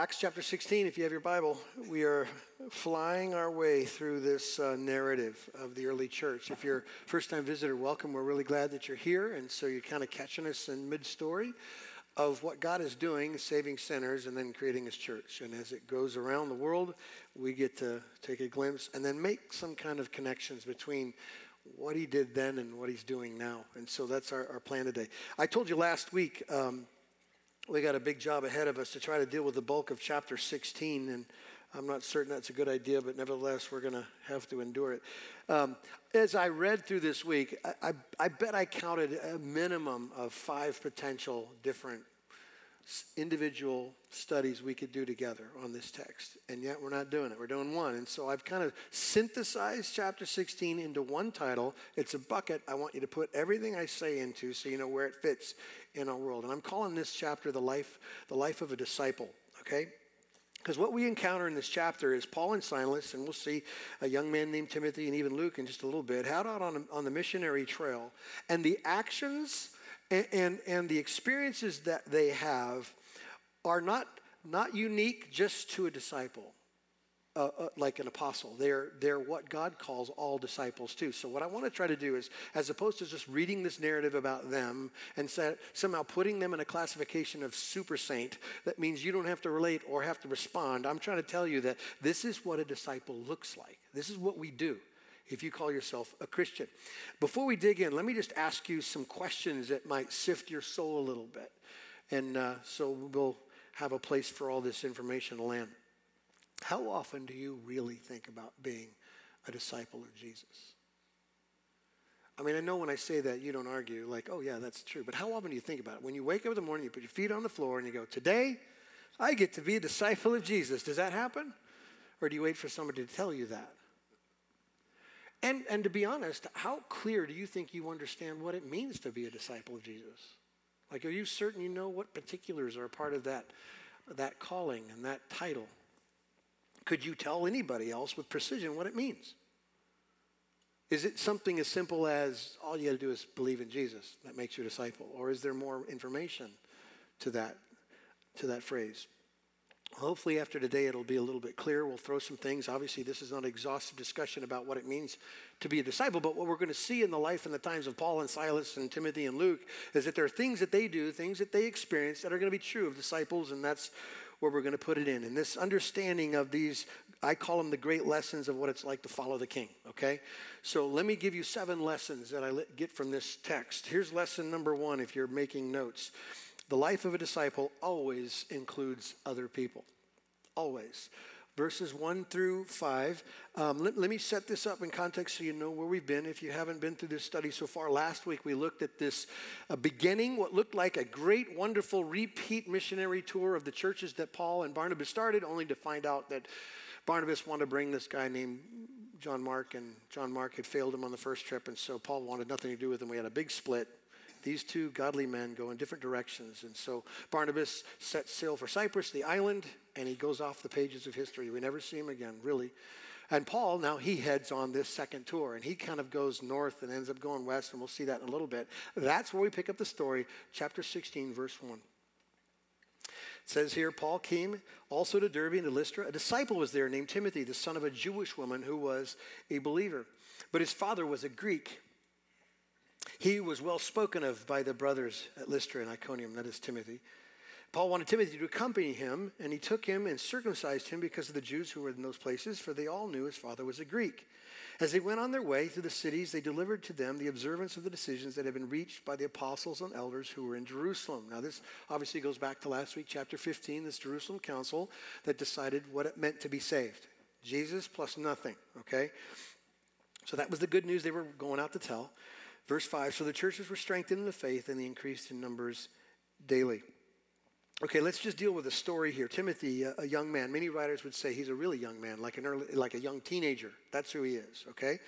Acts chapter 16, if you have your Bible, we are flying our way through this uh, narrative of the early church. If you're a first time visitor, welcome. We're really glad that you're here. And so you're kind of catching us in mid story of what God is doing, saving sinners, and then creating his church. And as it goes around the world, we get to take a glimpse and then make some kind of connections between what he did then and what he's doing now. And so that's our, our plan today. I told you last week. Um, we got a big job ahead of us to try to deal with the bulk of chapter 16, and I'm not certain that's a good idea, but nevertheless, we're going to have to endure it. Um, as I read through this week, I, I, I bet I counted a minimum of five potential different individual studies we could do together on this text, and yet we're not doing it. We're doing one. And so I've kind of synthesized chapter 16 into one title. It's a bucket I want you to put everything I say into so you know where it fits in our world. And I'm calling this chapter the life, the life of a disciple, okay? Because what we encounter in this chapter is Paul and Silas, and we'll see a young man named Timothy and even Luke in just a little bit, out on, on the missionary trail. And the actions and, and, and the experiences that they have are not, not unique just to a disciple. Uh, uh, like an apostle. They're, they're what God calls all disciples too. So, what I want to try to do is, as opposed to just reading this narrative about them and somehow putting them in a classification of super saint, that means you don't have to relate or have to respond. I'm trying to tell you that this is what a disciple looks like. This is what we do if you call yourself a Christian. Before we dig in, let me just ask you some questions that might sift your soul a little bit. And uh, so we'll have a place for all this information to land. How often do you really think about being a disciple of Jesus? I mean, I know when I say that, you don't argue, like, oh, yeah, that's true. But how often do you think about it? When you wake up in the morning, you put your feet on the floor and you go, today, I get to be a disciple of Jesus. Does that happen? Or do you wait for somebody to tell you that? And, and to be honest, how clear do you think you understand what it means to be a disciple of Jesus? Like, are you certain you know what particulars are a part of that, that calling and that title? Could you tell anybody else with precision what it means? Is it something as simple as all you got to do is believe in Jesus that makes you a disciple? Or is there more information to that, to that phrase? Hopefully, after today, it'll be a little bit clearer. We'll throw some things. Obviously, this is not an exhaustive discussion about what it means to be a disciple, but what we're going to see in the life and the times of Paul and Silas and Timothy and Luke is that there are things that they do, things that they experience that are going to be true of disciples, and that's where we're going to put it in. And this understanding of these, I call them the great lessons of what it's like to follow the king, okay? So let me give you seven lessons that I get from this text. Here's lesson number one if you're making notes. The life of a disciple always includes other people. Always. Verses 1 through 5. Um, let, let, me set this up in context so you know where we've been if you haven't been through this study so far. Last week we looked at this uh, beginning, what looked like a great, wonderful repeat missionary tour of the churches that Paul and Barnabas started, only to find out that Barnabas wanted to bring this guy named John Mark, and John Mark had failed him on the first trip, and so Paul wanted nothing to do with him. We had a big split these two godly men go in different directions. And so Barnabas sets sail for Cyprus, the island, and he goes off the pages of history. We never see him again, really. And Paul, now he heads on this second tour, and he kind of goes north and ends up going west, and we'll see that in a little bit. That's where we pick up the story, chapter 16, verse 1. It says here, Paul came also to Derbe and to Lystra. A disciple was there named Timothy, the son of a Jewish woman who was a believer. But his father was a Greek. He was well spoken of by the brothers at Lystra and Iconium, that is Timothy. Paul wanted Timothy to accompany him, and he took him and circumcised him because of the Jews who were in those places, for they all knew his father was a Greek. As they went on their way through the cities, they delivered to them the observance of the decisions that had been reached by the apostles and elders who were in Jerusalem. Now, this obviously goes back to last week, chapter 15, this Jerusalem council that decided what it meant to be saved Jesus plus nothing, okay? So that was the good news they were going out to tell. Verse 5 So the churches were strengthened in the faith and they increased in numbers daily. Okay, let's just deal with a story here. Timothy, a, young man, many writers would say he's a really young man, like an early, like a young teenager. That's who he is, okay?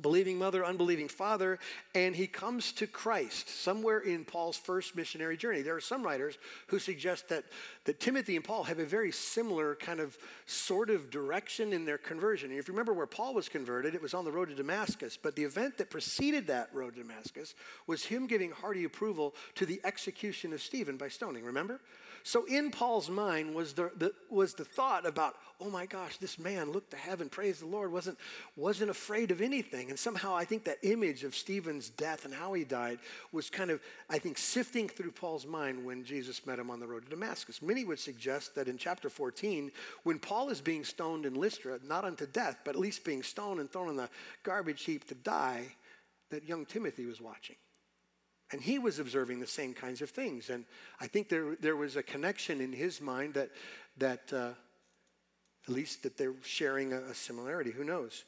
Believing mother, unbelieving father, and he comes to Christ somewhere in Paul's first missionary journey. There are some writers who suggest that, that Timothy and Paul have a very similar kind of sort of direction in their conversion. And if you remember where Paul was converted, it was on the road to Damascus. But the event that preceded that road to Damascus was him giving hearty approval to the execution of Stephen by stoning, remember? So in Paul's mind was the, the, was the thought about, oh my gosh, this man looked to heaven, praise the Lord, wasn't, wasn't afraid of anything. And somehow I think that image of Stephen's death and how he died was kind of, I think, sifting through Paul's mind when Jesus met him on the road to Damascus. Many would suggest that in chapter 14, when Paul is being stoned in Lystra, not unto death, but at least being stoned and thrown in the garbage heap to die, that young Timothy was watching. And he was observing the same kinds of things. And I think there, there was a connection in his mind that, that uh, at least that they're sharing a, a similarity. Who knows?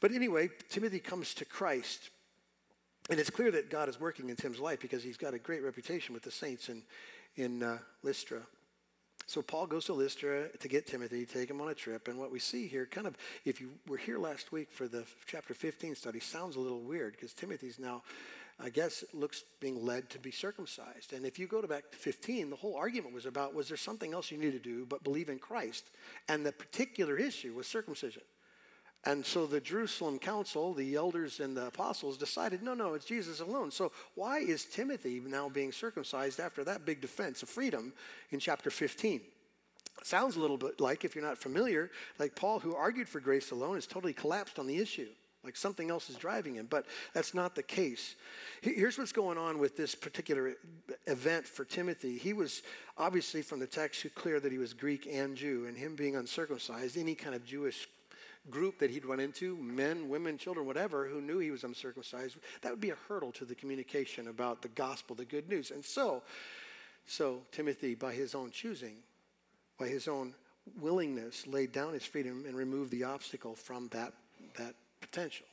But anyway, Timothy comes to Christ. And it's clear that God is working in Tim's life because he's got a great reputation with the saints in, in uh, Lystra. So Paul goes to Lystra to get Timothy, take him on a trip. And what we see here, kind of, if you were here last week for the chapter 15 study, sounds a little weird because Timothy's now I guess, looks being led to be circumcised. And if you go to back to 15, the whole argument was about was there something else you need to do but believe in Christ? And the particular issue was circumcision. And so the Jerusalem council, the elders and the apostles decided, no, no, it's Jesus alone. So why is Timothy now being circumcised after that big defense of freedom in chapter 15? sounds a little bit like, if you're not familiar, like Paul, who argued for grace alone, has totally collapsed on the issue. Like something else is driving him, but that's not the case. Here's what's going on with this particular event for Timothy. He was obviously from the text clear that he was Greek and Jew, and him being uncircumcised, any kind of Jewish group that he'd run into, men, women, children, whatever, who knew he was uncircumcised, that would be a hurdle to the communication about the gospel, the good news. And so, so Timothy, by his own choosing, by his own willingness, laid down his freedom and removed the obstacle from that, that potential.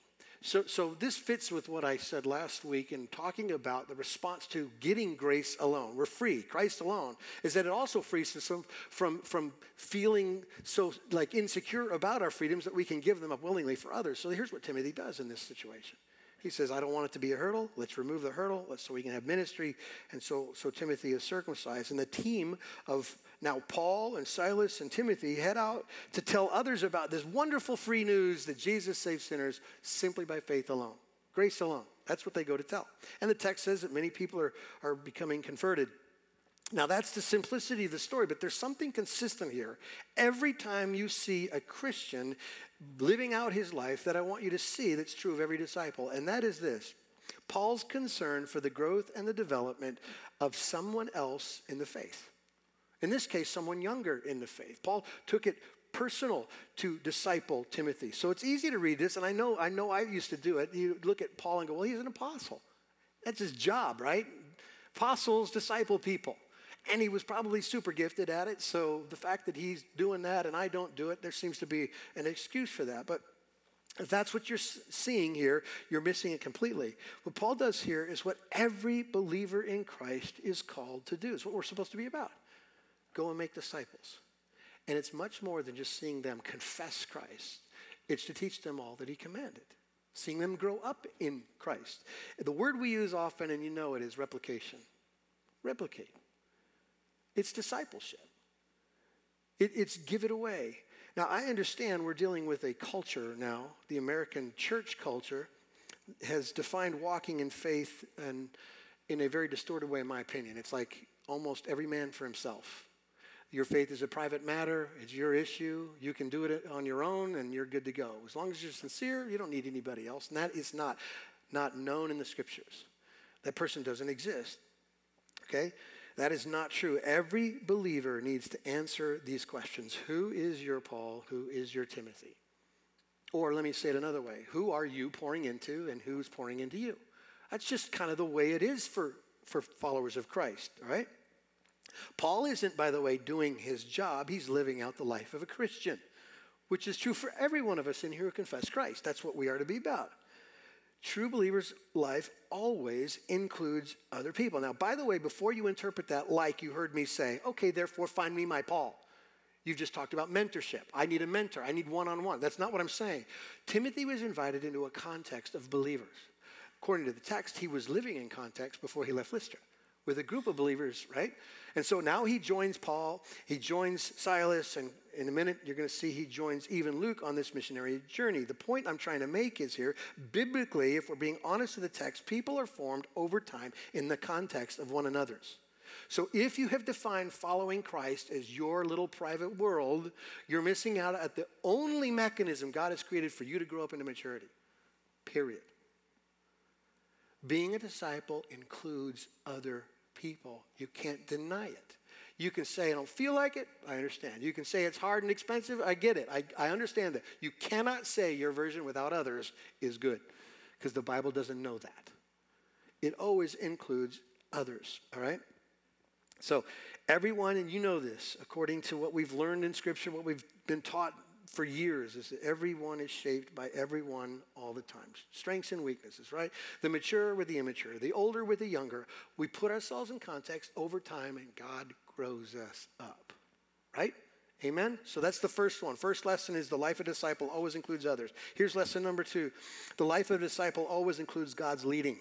So, so this fits with what I said last week in talking about the response to getting grace alone. We're free, Christ alone, is that it also frees us from, from, from feeling so like insecure about our freedoms that we can give them up willingly for others. So here's what Timothy does in this situation. He says, I don't want it to be a hurdle. Let's remove the hurdle so we can have ministry. And so, so Timothy is circumcised. And the team of now Paul and Silas and Timothy head out to tell others about this wonderful free news that Jesus saves sinners simply by faith alone, grace alone. That's what they go to tell. And the text says that many people are, are becoming converted. Now, that's the simplicity of the story, but there's something consistent here. Every time you see a Christian living out his life that I want you to see that's true of every disciple, and that is this Paul's concern for the growth and the development of someone else in the faith. In this case, someone younger in the faith. Paul took it personal to disciple Timothy. So it's easy to read this, and I know I know I used to do it. You look at Paul and go, well, he's an apostle. That's his job, right? Apostles disciple people. And he was probably super gifted at it. So the fact that he's doing that and I don't do it, there seems to be an excuse for that. But if that's what you're seeing here, you're missing it completely. What Paul does here is what every believer in Christ is called to do. It's what we're supposed to be about. Go and make disciples. And it's much more than just seeing them confess Christ, it's to teach them all that he commanded, seeing them grow up in Christ. The word we use often, and you know it, is replication. Replicate. It's discipleship. It, it's give it away. Now, I understand we're dealing with a culture now, the American church culture has defined walking in faith and in a very distorted way, in my opinion. It's like almost every man for himself. Your faith is a private matter, it's your issue. You can do it on your own and you're good to go. As long as you're sincere, you don't need anybody else. And that is not, not known in the scriptures. That person doesn't exist. Okay? That is not true. Every believer needs to answer these questions Who is your Paul? Who is your Timothy? Or let me say it another way Who are you pouring into and who's pouring into you? That's just kind of the way it is for, for followers of Christ, all right? Paul isn't, by the way, doing his job, he's living out the life of a Christian, which is true for every one of us in here who confess Christ. That's what we are to be about true believer's life always includes other people. Now, by the way, before you interpret that like you heard me say, okay, therefore find me my Paul. You've just talked about mentorship. I need a mentor. I need one on one. That's not what I'm saying. Timothy was invited into a context of believers. According to the text, he was living in context before he left Lystra with a group of believers, right? And so now he joins Paul, he joins Silas, and in a minute you're going to see he joins even Luke on this missionary journey. The point I'm trying to make is here biblically, if we're being honest with the text, people are formed over time in the context of one another's. So if you have defined following Christ as your little private world, you're missing out at the only mechanism God has created for you to grow up into maturity. Period. Being a disciple includes other people. You can't deny it. You can say, I don't feel like it. I understand. You can say it's hard and expensive. I get it. I, I understand that. You cannot say your version without others is good because the Bible doesn't know that. It always includes others, all right? So, everyone, and you know this, according to what we've learned in Scripture, what we've been taught for years, is that everyone is shaped by everyone all the time. Strengths and weaknesses, right? The mature with the immature, the older with the younger. We put ourselves in context over time, and God grows us up, right? Amen? So that's the first one. First lesson is the life of a disciple always includes others. Here's lesson number two the life of a disciple always includes God's leading.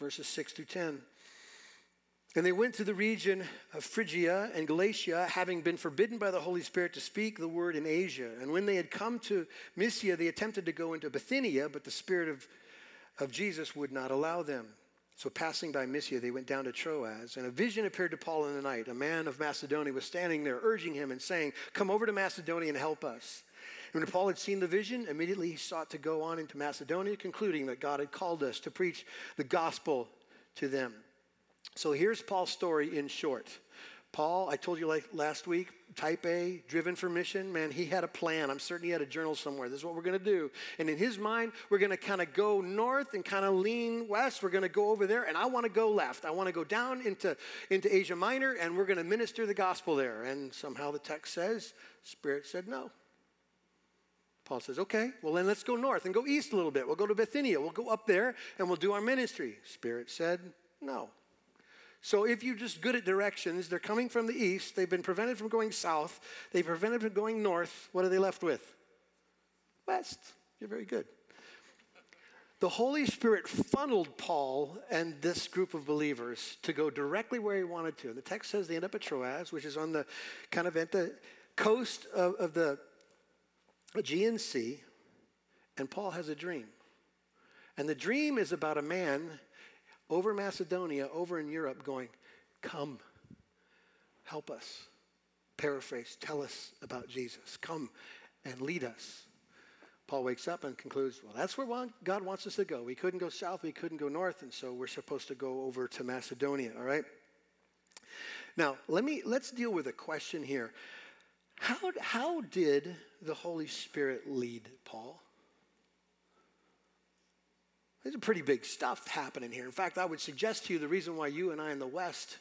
Verses 6 through 10. And they went to the region of Phrygia and Galatia, having been forbidden by the Holy Spirit to speak the word in Asia. And when they had come to Mysia, they attempted to go into Bithynia, but the Spirit of, of Jesus would not allow them. So, passing by Mysia, they went down to Troas, and a vision appeared to Paul in the night. A man of Macedonia was standing there, urging him and saying, Come over to Macedonia and help us. And when Paul had seen the vision, immediately he sought to go on into Macedonia, concluding that God had called us to preach the gospel to them. So, here's Paul's story in short. Paul, I told you like last week, type A, driven for mission, man, he had a plan. I'm certain he had a journal somewhere. This is what we're going to do. And in his mind, we're going to kind of go north and kind of lean west. We're going to go over there, and I want to go left. I want to go down into, into Asia Minor, and we're going to minister the gospel there. And somehow the text says, Spirit said no. Paul says, okay, well then let's go north and go east a little bit. We'll go to Bithynia. We'll go up there and we'll do our ministry. Spirit said no. So if you're just good at directions, they're coming from the east, they've been prevented from going south, they've prevented from going north, what are they left with? West. You're very good. The Holy Spirit funneled Paul and this group of believers to go directly where he wanted to. And the text says they end up at Troas, which is on the kind of at the coast of, of the Aegean Sea, and Paul has a dream. And the dream is about a man over Macedonia, over in Europe, going, Come, help us. Paraphrase, tell us about Jesus. Come and lead us. Paul wakes up and concludes, Well, that's where God wants us to go. We couldn't go south, we couldn't go north, and so we're supposed to go over to Macedonia, all right? Now, let me let's deal with a question here. How, how did the Holy Spirit lead Paul? There's a pretty big stuff happening here. In fact, I would suggest to you the reason why you and I in the West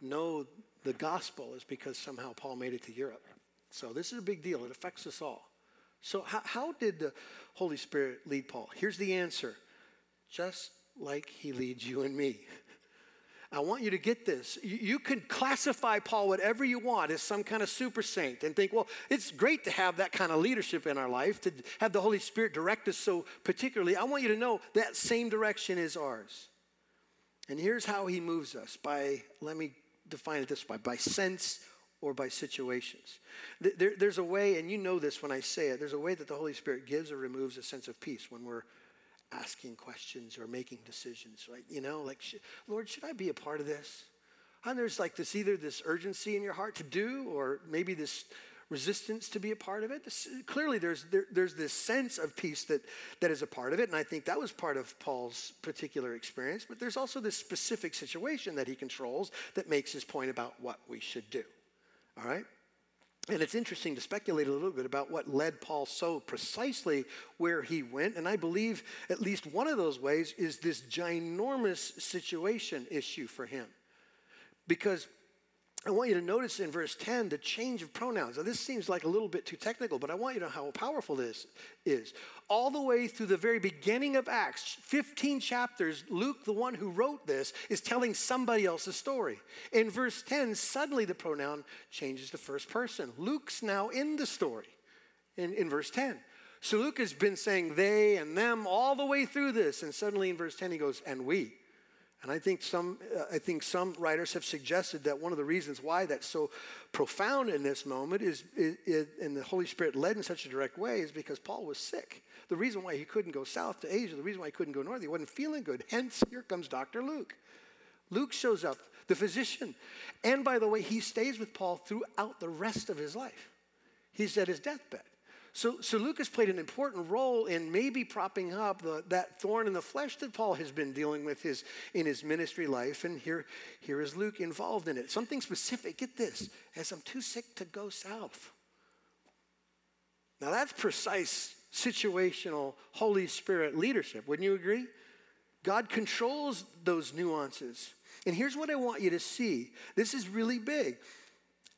know the gospel is because somehow Paul made it to Europe. So this is a big deal. It affects us all. So, how, how did the Holy Spirit lead Paul? Here's the answer just like he leads you and me. I want you to get this. You, can classify Paul whatever you want as some kind of super saint and think, well, it's great to have that kind of leadership in our life, to have the Holy Spirit direct us so particularly. I want you to know that same direction is ours. And here's how he moves us by, let me define it this way by sense or by situations. There, there's a way, and you know this when I say it, there's a way that the Holy Spirit gives or removes a sense of peace when we're asking questions or making decisions, right? You know, like, Lord, should I be a part of this? And there's like this either this urgency in your heart to do, or maybe this resistance to be a part of it. This, clearly, there's there, there's this sense of peace that that is a part of it, and I think that was part of Paul's particular experience. But there's also this specific situation that he controls that makes his point about what we should do. All right. And it's interesting to speculate a little bit about what led Paul so precisely where he went. And I believe at least one of those ways is this ginormous situation issue for him. Because I want you to notice in verse 10 the change of pronouns. Now, this seems like a little bit too technical, but I want you to know how powerful this is. All the way through the very beginning of Acts, 15 chapters, Luke, the one who wrote this, is telling somebody else's story. In verse 10, suddenly the pronoun changes to first person. Luke's now in the story in, in verse 10. So Luke has been saying they and them all the way through this, and suddenly in verse 10 he goes, and we. And I think some, uh, I think some writers have suggested that one of the reasons why that's so profound in this moment is, is, is, and the Holy Spirit led in such a direct way, is because Paul was sick. The reason why he couldn't go south to Asia, the reason why he couldn't go north, he wasn't feeling good. Hence, here comes Dr. Luke. Luke shows up. the physician. And by the way, he stays with Paul throughout the rest of his life. He's at his deathbed. So, so Lucas played an important role in maybe propping up the, that thorn in the flesh that Paul has been dealing with his, in his ministry life. And here, here is Luke involved in it. Something specific, get this, as I'm too sick to go south. Now that's precise situational Holy Spirit leadership, wouldn't you agree? God controls those nuances. And here's what I want you to see this is really big.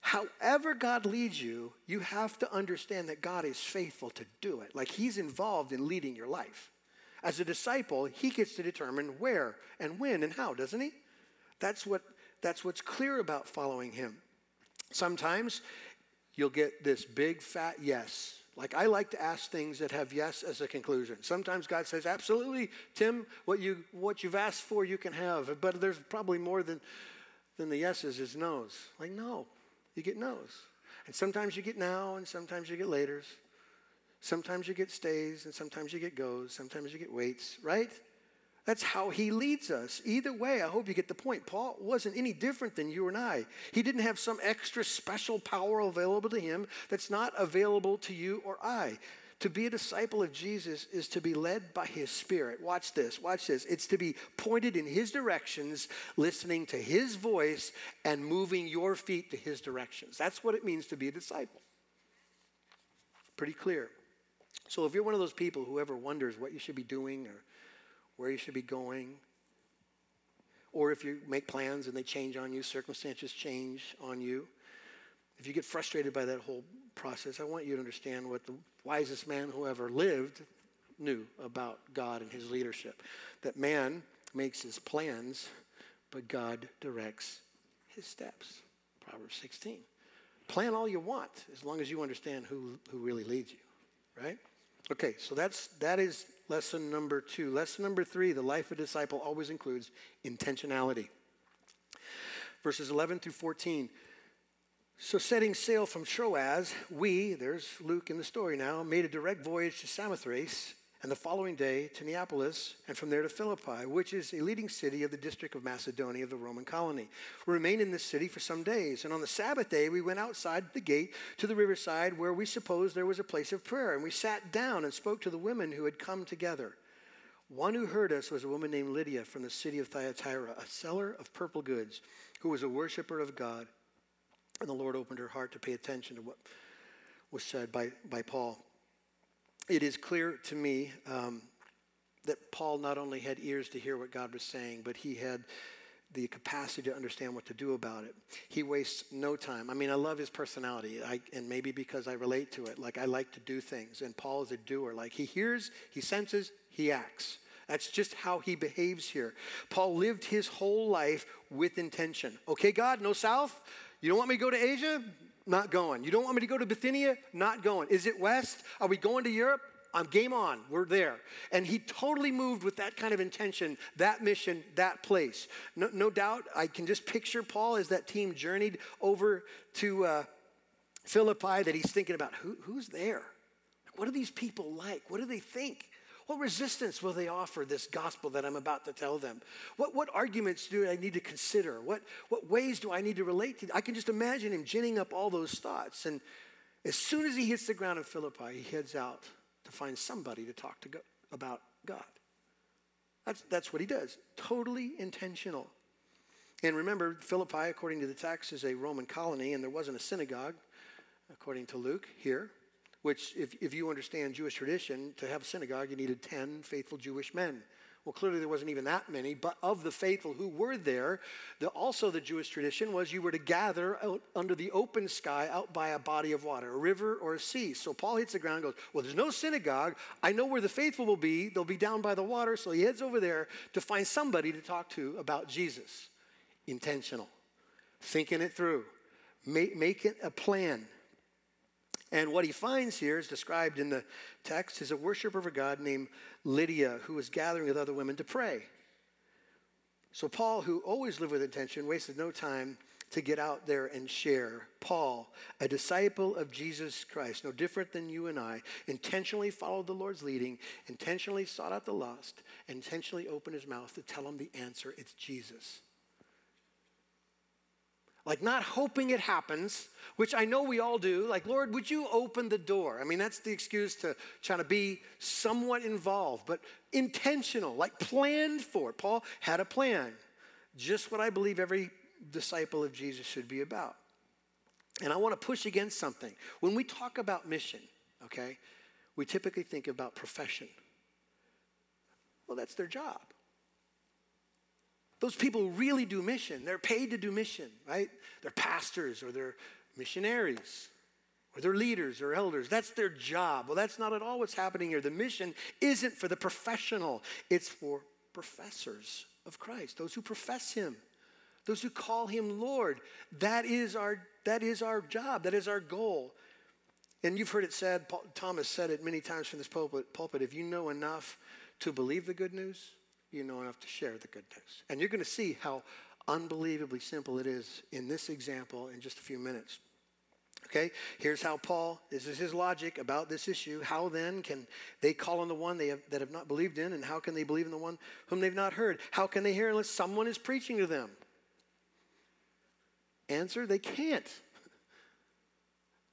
However, God leads you, you have to understand that God is faithful to do it. Like He's involved in leading your life. As a disciple, He gets to determine where and when and how, doesn't He? That's, what, that's what's clear about following Him. Sometimes you'll get this big fat yes. Like I like to ask things that have yes as a conclusion. Sometimes God says, "Absolutely, Tim, what you what you've asked for, you can have." But there's probably more than than the yeses is no's. Like no, you get no's. And sometimes you get now, and sometimes you get laters. Sometimes you get stays, and sometimes you get goes. Sometimes you get waits, right? That's how he leads us. Either way, I hope you get the point. Paul wasn't any different than you and I. He didn't have some extra special power available to him that's not available to you or I. To be a disciple of Jesus is to be led by his spirit. Watch this, watch this. It's to be pointed in his directions, listening to his voice, and moving your feet to his directions. That's what it means to be a disciple. Pretty clear. So if you're one of those people who ever wonders what you should be doing or where you should be going, or if you make plans and they change on you, circumstances change on you, if you get frustrated by that whole process, I want you to understand what the wisest man who ever lived knew about God and his leadership. That man makes his plans, but God directs his steps. Proverbs 16. Plan all you want as long as you understand who, who really leads you, right? Okay, so that's that is lesson number two. Lesson number three, the life of a disciple always includes intentionality. Verses 11 through 14. So, setting sail from Troas, we, there's Luke in the story now, made a direct voyage to Samothrace, and the following day to Neapolis, and from there to Philippi, which is a leading city of the district of Macedonia of the Roman colony. We remained in this city for some days, and on the Sabbath day we went outside the gate to the riverside where we supposed there was a place of prayer, and we sat down and spoke to the women who had come together. One who heard us was a woman named Lydia from the city of Thyatira, a seller of purple goods, who was a worshiper of God and the Lord opened her heart to pay attention to what was said by, by Paul. It is clear to me um, that Paul not only had ears to hear what God was saying, but he had the capacity to understand what to do about it. He wastes no time. I mean, I love his personality, I, and maybe because I relate to it. Like, I like to do things, and Paul is a doer. Like, he hears, he senses, he acts. That's just how he behaves here. Paul lived his whole life with intention. Okay, God, no south? You don't want me to go to Asia? Not going. You don't want me to go to Bithynia? Not going. Is it west? Are we going to Europe? I'm game on. We're there. And he totally moved with that kind of intention, that mission, that place. No, no doubt, I can just picture Paul as that team journeyed over to uh, Philippi that he's thinking about who, who's there? What are these people like? What do they think? What resistance will they offer this gospel that I'm about to tell them? What, what arguments do I need to consider? What, what ways do I need to relate to? I can just imagine him ginning up all those thoughts. And as soon as he hits the ground in Philippi, he heads out to find somebody to talk to go, about God. That's, that's what he does. Totally intentional. And remember, Philippi, according to the text, is a Roman colony, and there wasn't a synagogue, according to Luke here which, if, if you understand Jewish tradition, to have a synagogue, you needed 10 faithful Jewish men. Well, clearly there wasn't even that many, but of the faithful who were there, the, also the Jewish tradition was you were to gather out under the open sky out by a body of water, a river or a sea. So Paul hits the ground goes, Well, there's no synagogue. I know where the faithful will be. They'll be down by the water. So he heads over there to find somebody to talk to about Jesus. Intentional, thinking it through, making a plan. And what he finds here is described in the text is a worshiper of a God named Lydia who was gathering with other women to pray. So Paul, who always lived with intention, wasted no time to get out there and share. Paul, a disciple of Jesus Christ, no different than you and I, intentionally followed the Lord's leading, intentionally sought out the lost, intentionally opened his mouth to tell them the answer it's Jesus. Like not hoping it happens, which I know we all do. Like, Lord, would you open the door? I mean, that's the excuse to try to be somewhat involved, but intentional, like planned for. Paul had a plan, just what I believe every disciple of Jesus should be about. And I want to push against something. When we talk about mission, okay, we typically think about profession. Well, that's their job. Those people really do mission, they're paid to do mission, right? They're pastors or they're missionaries or they're leaders or elders. That's their job. Well, that's not at all what's happening here. The mission isn't for the professional, it's for professors of Christ, those who profess Him, those who call Him Lord. That is our, that is our job, that is our goal. And you've heard it said, Paul, Thomas said it many times from this pulpit, pulpit if you know enough to believe the good news, you know enough to share the good news. And you're going to see how unbelievably simple it is in this example in just a few minutes. Okay, here's how Paul, this is his logic about this issue. How then can they call on the one they have, that have not believed in, and how can they believe in the one whom they've not heard? How can they hear unless someone is preaching to them? Answer, they can't.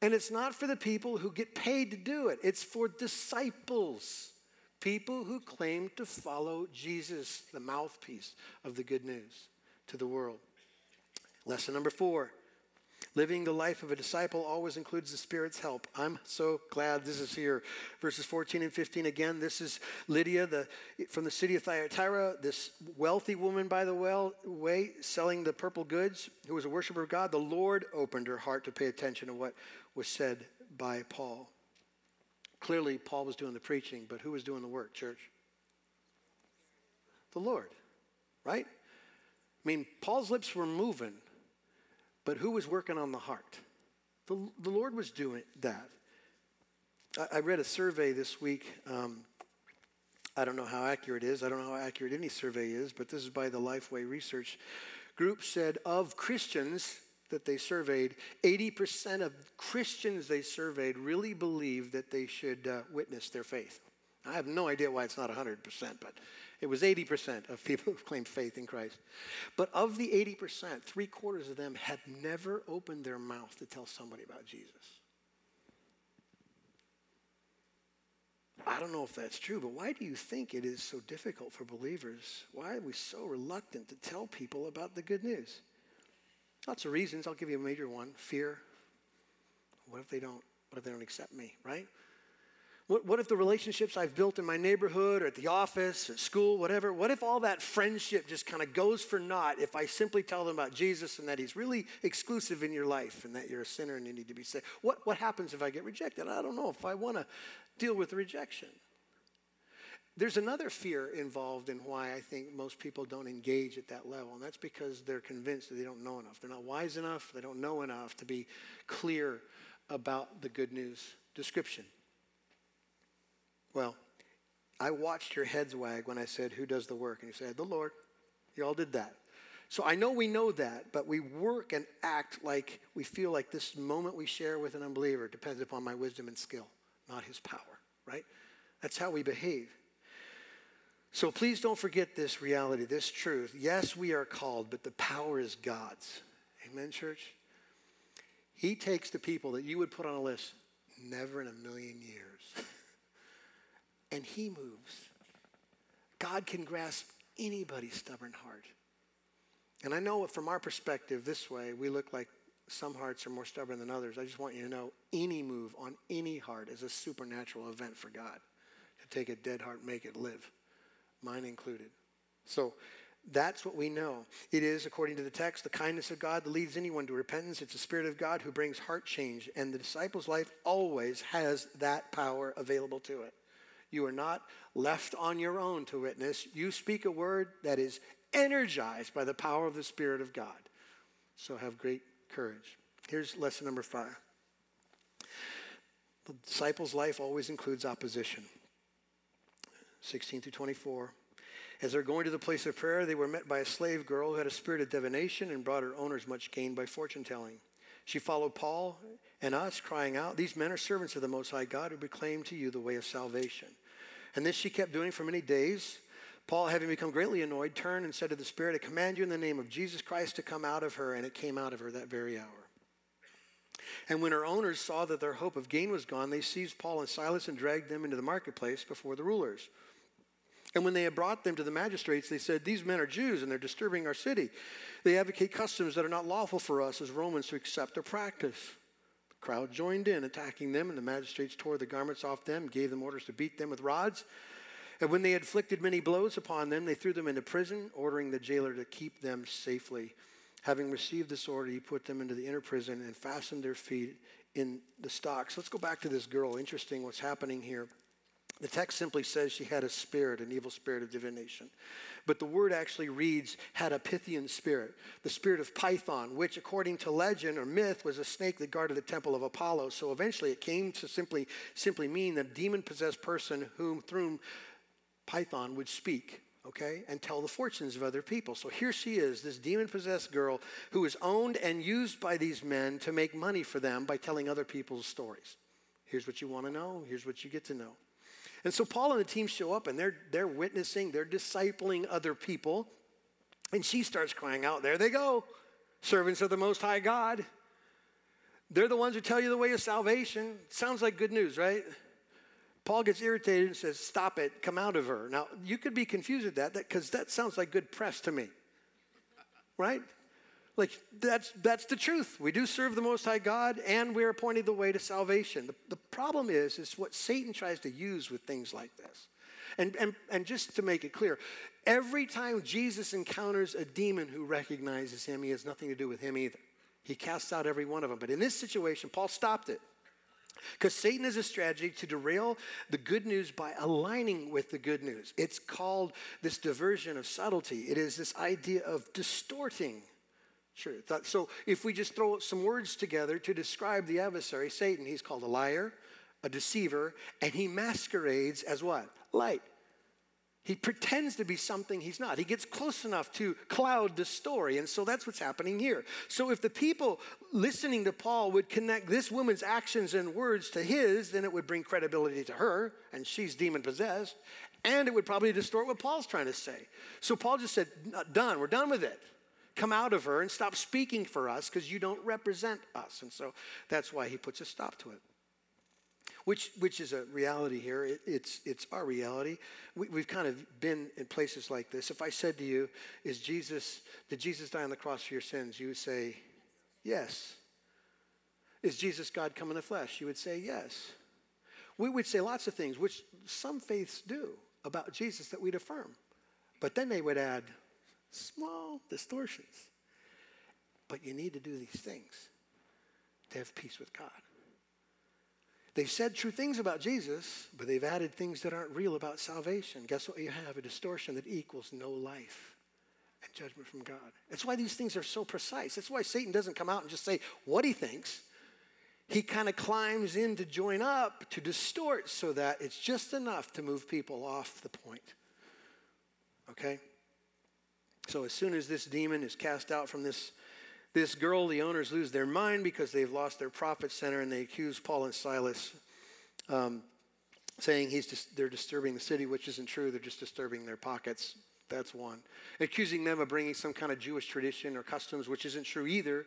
And it's not for the people who get paid to do it, it's for disciples people who claim to follow Jesus, the mouthpiece of the good news to the world. Lesson number four living the life of a disciple always includes the Spirit's help. I'm so glad this is here. Verses 14 and 15 again. This is Lydia the, from the city of Thyatira, this wealthy woman, by the well, way, selling the purple goods, who was a worshiper of God. The Lord opened her heart to pay attention to what was said by Paul. Clearly, Paul was doing the preaching, but who was doing the work, church? The Lord, right? I mean, Paul's lips were moving, but who was working on the heart? The, the Lord was doing that. I, I read a survey this week. Um, I don't know how accurate it is. I don't know how accurate any survey is, but this is by the Lifeway Research Group. Said of Christians, that they surveyed, 80% of Christians they surveyed really believed that they should uh, witness their faith. I have no idea why it's not 100%, but it was 80% of people who claimed faith in Christ. But of the 80%, three quarters of them had never opened their mouth to tell somebody about Jesus. I don't know if that's true, but why do you think it is so difficult for believers? Why are we so reluctant to tell people about the good news? Lots of reasons. I'll give you a major one fear. What if they don't? What if they don't accept me, right? What, what if the relationships I've built in my neighborhood or at the office at school, whatever, what if all that friendship just kind of goes for naught if I simply tell them about Jesus and that he's really exclusive in your life and that you're a sinner and you need to be saved? What, what happens if I get rejected? I don't know if I want to deal with rejection. There's another fear involved in why I think most people don't engage at that level, and that's because they're convinced that they don't know enough. They're not wise enough, they don't know enough to be clear about the good news description. Well, I watched your heads wag when I said, Who does the work? And you said, The Lord. You all did that. So I know we know that, but we work and act like we feel like this moment we share with an unbeliever depends upon my wisdom and skill, not his power, right? That's how we behave. So please don't forget this reality, this truth. Yes, we are called, but the power is God's. Amen, church? He takes the people that you would put on a list, never in a million years, and He moves. God can grasp anybody's stubborn heart. And I know from our perspective, this way, we look like some hearts are more stubborn than others. I just want you to know any move on any heart is a supernatural event for God. To take a dead heart, make it live mine included. So that's what we know. It is, according to the text, the kindness of God that leads anyone to repentance. It's the Spirit of God who brings heart change. And the disciple's life always has that power available to it. You are not left on your own to witness. You speak a word that is energized by the power of the Spirit of God. So have great courage. Here's lesson number five the disciple's life always includes opposition. 16 through 24. As they're going to the place of prayer, they were met by a slave girl who had a spirit of divination and brought her owners much gain by fortune telling. She followed Paul and us, crying out, These men are servants of the Most High God who proclaim to you the way of salvation. And this she kept doing for many days. Paul, having become greatly annoyed, turned and said to the Spirit, I command you in the name of Jesus Christ to come out of her. And it came out of her that very hour. And when her owners saw that their hope of gain was gone, they seized Paul and Silas and dragged them into the marketplace before the rulers. And when they had brought them to the magistrates, they said, These men are Jews and they're disturbing our city. They advocate customs that are not lawful for us as Romans to accept or practice. The crowd joined in, attacking them, and the magistrates tore the garments off them, gave them orders to beat them with rods. And when they had inflicted many blows upon them, they threw them into prison, ordering the jailer to keep them safely. Having received this order, he put them into the inner prison and fastened their feet in the stocks. Let's go back to this girl. Interesting what's happening here. The text simply says she had a spirit, an evil spirit of divination. But the word actually reads, had a Pythian spirit, the spirit of Python, which, according to legend or myth, was a snake that guarded the temple of Apollo. So eventually it came to simply, simply mean the demon possessed person whom, through whom Python would speak okay, and tell the fortunes of other people. So here she is, this demon possessed girl who is owned and used by these men to make money for them by telling other people's stories. Here's what you want to know, here's what you get to know. And so Paul and the team show up and they're, they're witnessing, they're discipling other people. And she starts crying out, There they go, servants of the Most High God. They're the ones who tell you the way of salvation. Sounds like good news, right? Paul gets irritated and says, Stop it, come out of her. Now, you could be confused at that because that, that sounds like good press to me, right? Like, that's, that's the truth. We do serve the Most High God and we're appointed the way to salvation. The, the problem is, is what Satan tries to use with things like this. And, and, and just to make it clear, every time Jesus encounters a demon who recognizes him, he has nothing to do with him either. He casts out every one of them. But in this situation, Paul stopped it. Because Satan is a strategy to derail the good news by aligning with the good news. It's called this diversion of subtlety. It is this idea of distorting truth. So if we just throw some words together to describe the adversary, Satan, he's called a liar, a deceiver, and he masquerades as what? Light. He pretends to be something he's not. He gets close enough to cloud the story. And so that's what's happening here. So if the people listening to Paul would connect this woman's actions and words to his, then it would bring credibility to her, and she's demon possessed. And it would probably distort what Paul's trying to say. So Paul just said, Done, we're done with it. Come out of her and stop speaking for us because you don't represent us. And so that's why he puts a stop to it which, which is a reality here. It, it's, it's our reality. We, we've kind of been in places like this. If I said to you, is Jesus, did Jesus die on the cross for your sins? You would say, yes. Is Jesus God come in the flesh? You would say, yes. We would say lots of things, which some faiths do about Jesus that we'd affirm. But then they would add small distortions. But you need to do these things to have peace with God. They've said true things about Jesus, but they've added things that aren't real about salvation. Guess what you have? A distortion that equals no life and judgment from God. That's why these things are so precise. That's why Satan doesn't come out and just say what he thinks. He kind of climbs in to join up, to distort, so that it's just enough to move people off the point. Okay? So as soon as this demon is cast out from this this girl, the owners lose their mind because they've lost their profit center and they accuse Paul and Silas, um, saying he's just, they're disturbing the city, which isn't true. They're just disturbing their pockets. That's one. Accusing them of bringing some kind of Jewish tradition or customs, which isn't true either.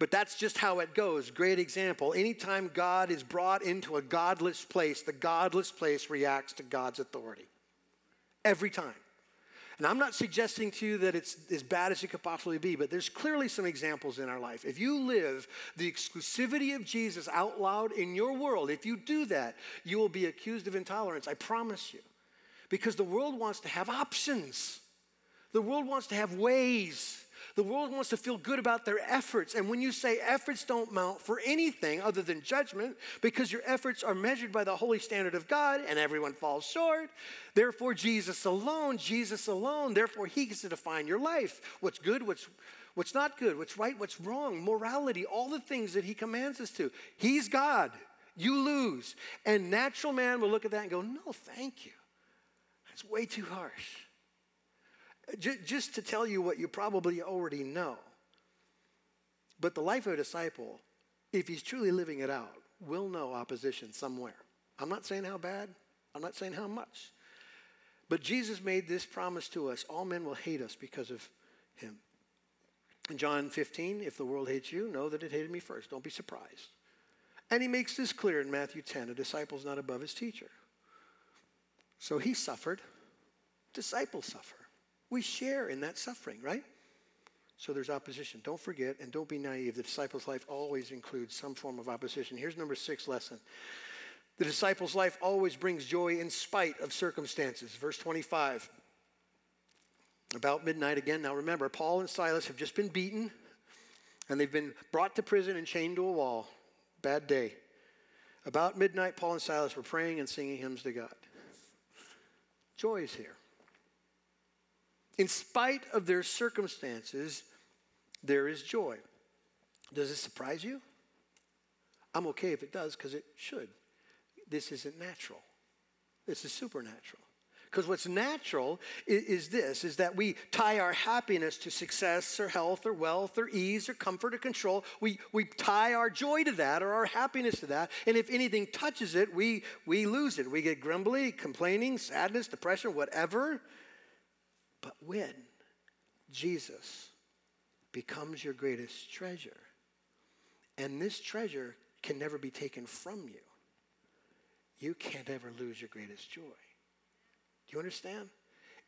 But that's just how it goes. Great example. Anytime God is brought into a godless place, the godless place reacts to God's authority. Every time. And I'm not suggesting to you that it's as bad as it could possibly be, but there's clearly some examples in our life. If you live the exclusivity of Jesus out loud in your world, if you do that, you will be accused of intolerance. I promise you. Because the world wants to have options, the world wants to have ways. The world wants to feel good about their efforts. And when you say efforts don't mount for anything other than judgment, because your efforts are measured by the holy standard of God and everyone falls short, therefore Jesus alone, Jesus alone, therefore he gets to define your life. What's good, what's what's not good, what's right, what's wrong, morality, all the things that he commands us to. He's God. You lose. And natural man will look at that and go, "No, thank you. That's way too harsh." Just to tell you what you probably already know. But the life of a disciple, if he's truly living it out, will know opposition somewhere. I'm not saying how bad, I'm not saying how much. But Jesus made this promise to us all men will hate us because of him. In John 15, if the world hates you, know that it hated me first. Don't be surprised. And he makes this clear in Matthew 10 a disciple's not above his teacher. So he suffered, disciples suffer. We share in that suffering, right? So there's opposition. Don't forget and don't be naive. The disciple's life always includes some form of opposition. Here's number six lesson. The disciple's life always brings joy in spite of circumstances. Verse 25. About midnight again. Now remember, Paul and Silas have just been beaten and they've been brought to prison and chained to a wall. Bad day. About midnight, Paul and Silas were praying and singing hymns to God. Joy is here. In spite of their circumstances, there is joy. Does it surprise you? I'm okay if it does because it should. This isn't natural. This is supernatural. Because what's natural is, is, this is that we tie our happiness to success or health or wealth or ease or comfort or control. We, we tie our joy to that or our happiness to that. And if anything touches it, we, we lose it. We get grumbly, complaining, sadness, depression, whatever. But when Jesus becomes your greatest treasure, and this treasure can never be taken from you, you can't ever lose your greatest joy. Do you understand?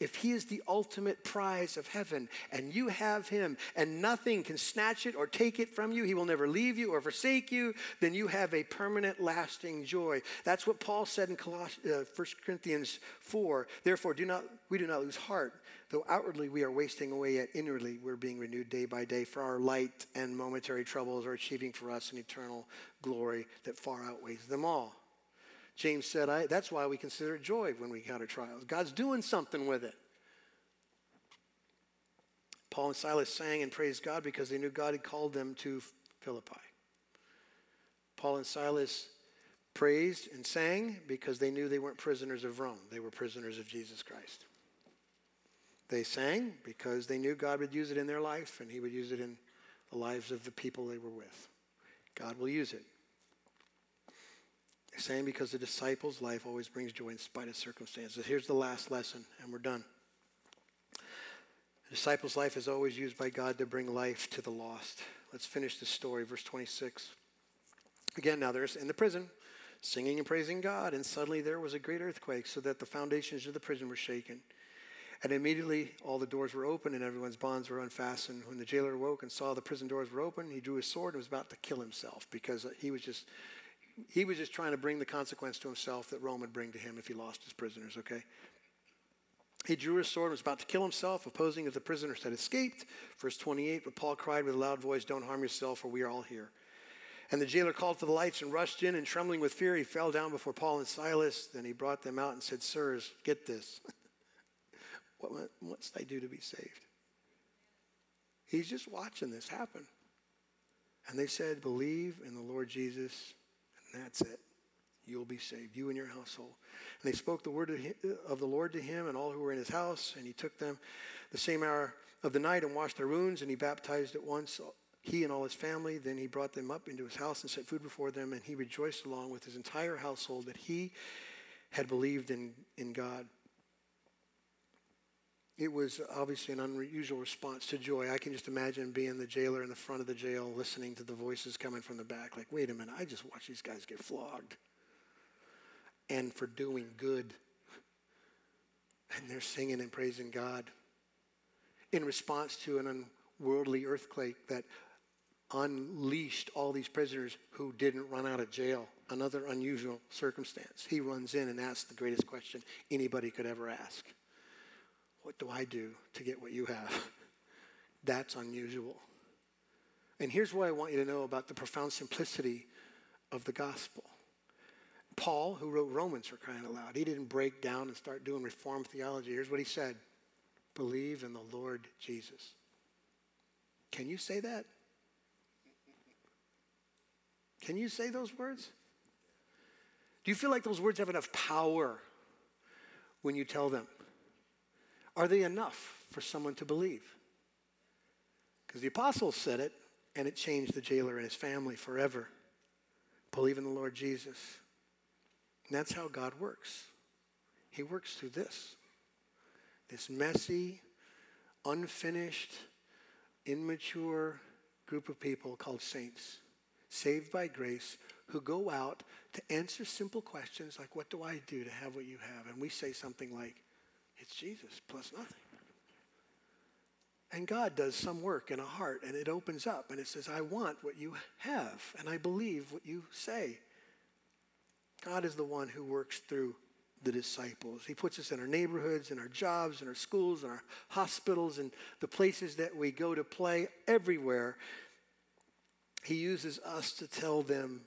If he is the ultimate prize of heaven and you have him and nothing can snatch it or take it from you, he will never leave you or forsake you, then you have a permanent, lasting joy. That's what Paul said in Coloss- uh, 1 Corinthians 4. Therefore, do not, we do not lose heart. Though outwardly we are wasting away, yet inwardly we're being renewed day by day, for our light and momentary troubles are achieving for us an eternal glory that far outweighs them all. James said, I, that's why we consider it joy when we encounter trials. God's doing something with it. Paul and Silas sang and praised God because they knew God had called them to Philippi. Paul and Silas praised and sang because they knew they weren't prisoners of Rome, they were prisoners of Jesus Christ. They sang because they knew God would use it in their life and He would use it in the lives of the people they were with. God will use it. Saying because the disciples' life always brings joy in spite of circumstances. Here's the last lesson, and we're done. The disciples' life is always used by God to bring life to the lost. Let's finish the story, verse 26. Again, now they're in the prison, singing and praising God, and suddenly there was a great earthquake, so that the foundations of the prison were shaken. And immediately all the doors were open and everyone's bonds were unfastened. When the jailer awoke and saw the prison doors were open, he drew his sword and was about to kill himself because he was just he was just trying to bring the consequence to himself that Rome would bring to him if he lost his prisoners, okay? He drew his sword and was about to kill himself, opposing if the prisoners had escaped. Verse 28, but Paul cried with a loud voice, Don't harm yourself, for we are all here. And the jailer called for the lights and rushed in, and trembling with fear, he fell down before Paul and Silas. Then he brought them out and said, Sirs, get this. what must I do to be saved? He's just watching this happen. And they said, Believe in the Lord Jesus, and that's it. You'll be saved, you and your household. And they spoke the word of the Lord to him and all who were in his house. And he took them the same hour of the night and washed their wounds. And he baptized at once uh, he and all his family. Then he brought them up into his house and set food before them. And he rejoiced along with his entire household that he had believed in, in God. It was obviously an unusual response to joy. I can just imagine being the jailer in the front of the jail, listening to the voices coming from the back, like, wait a minute, I just watched these guys get flogged. And for doing good. And they're singing and praising God in response to an unworldly earthquake that unleashed all these prisoners who didn't run out of jail. Another unusual circumstance. He runs in and asks the greatest question anybody could ever ask what do I do to get what you have? That's unusual. And here's what I want you to know about the profound simplicity of the gospel. Paul, who wrote Romans for crying out loud, he didn't break down and start doing reformed theology. Here's what he said Believe in the Lord Jesus. Can you say that? Can you say those words? Do you feel like those words have enough power when you tell them? Are they enough for someone to believe? Because the apostles said it, and it changed the jailer and his family forever. Believe in the Lord Jesus. And that's how God works. He works through this. this messy, unfinished, immature group of people called saints, saved by grace, who go out to answer simple questions like, What do I do to have what you have? And we say something like, It's Jesus plus nothing. And God does some work in a heart and it opens up and it says, I want what you have and I believe what you say. God is the one who works through the disciples. He puts us in our neighborhoods, in our jobs, in our schools, in our hospitals, in the places that we go to play, everywhere. He uses us to tell them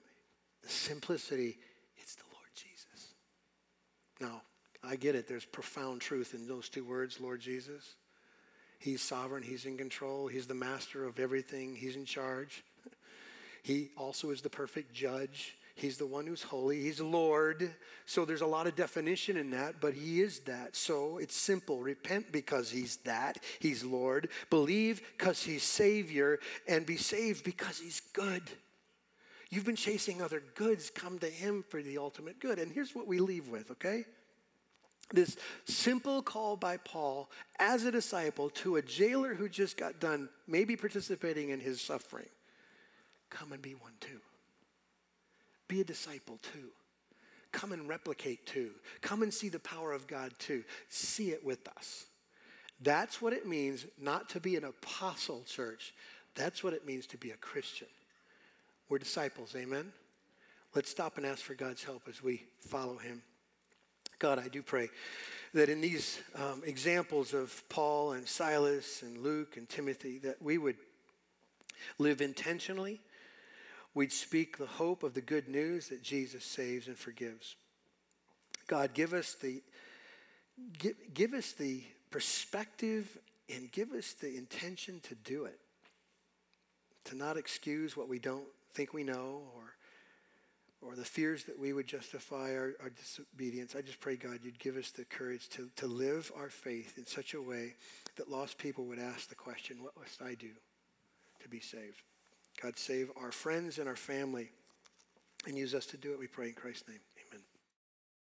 the simplicity it's the Lord Jesus. Now, I get it. There's profound truth in those two words, Lord Jesus. He's sovereign, He's in control, He's the master of everything, He's in charge. He also is the perfect judge. He's the one who's holy. He's Lord. So there's a lot of definition in that, but He is that. So it's simple. Repent because He's that. He's Lord. Believe because He's Savior. And be saved because He's good. You've been chasing other goods. Come to Him for the ultimate good. And here's what we leave with, okay? This simple call by Paul as a disciple to a jailer who just got done, maybe participating in his suffering. Come and be one too. Be a disciple too. Come and replicate too. Come and see the power of God too. See it with us. That's what it means not to be an apostle church. That's what it means to be a Christian. We're disciples, amen? Let's stop and ask for God's help as we follow him. God, I do pray that in these um, examples of Paul and Silas and Luke and Timothy, that we would live intentionally we'd speak the hope of the good news that Jesus saves and forgives. God, give us the give, give us the perspective and give us the intention to do it. To not excuse what we don't think we know or or the fears that we would justify our, our, disobedience. I just pray, God, you'd give us the courage to, to live our faith in such a way that lost people would ask the question, What must I do to be saved? God, save our friends and our family and use us to do it, we pray in Christ's name.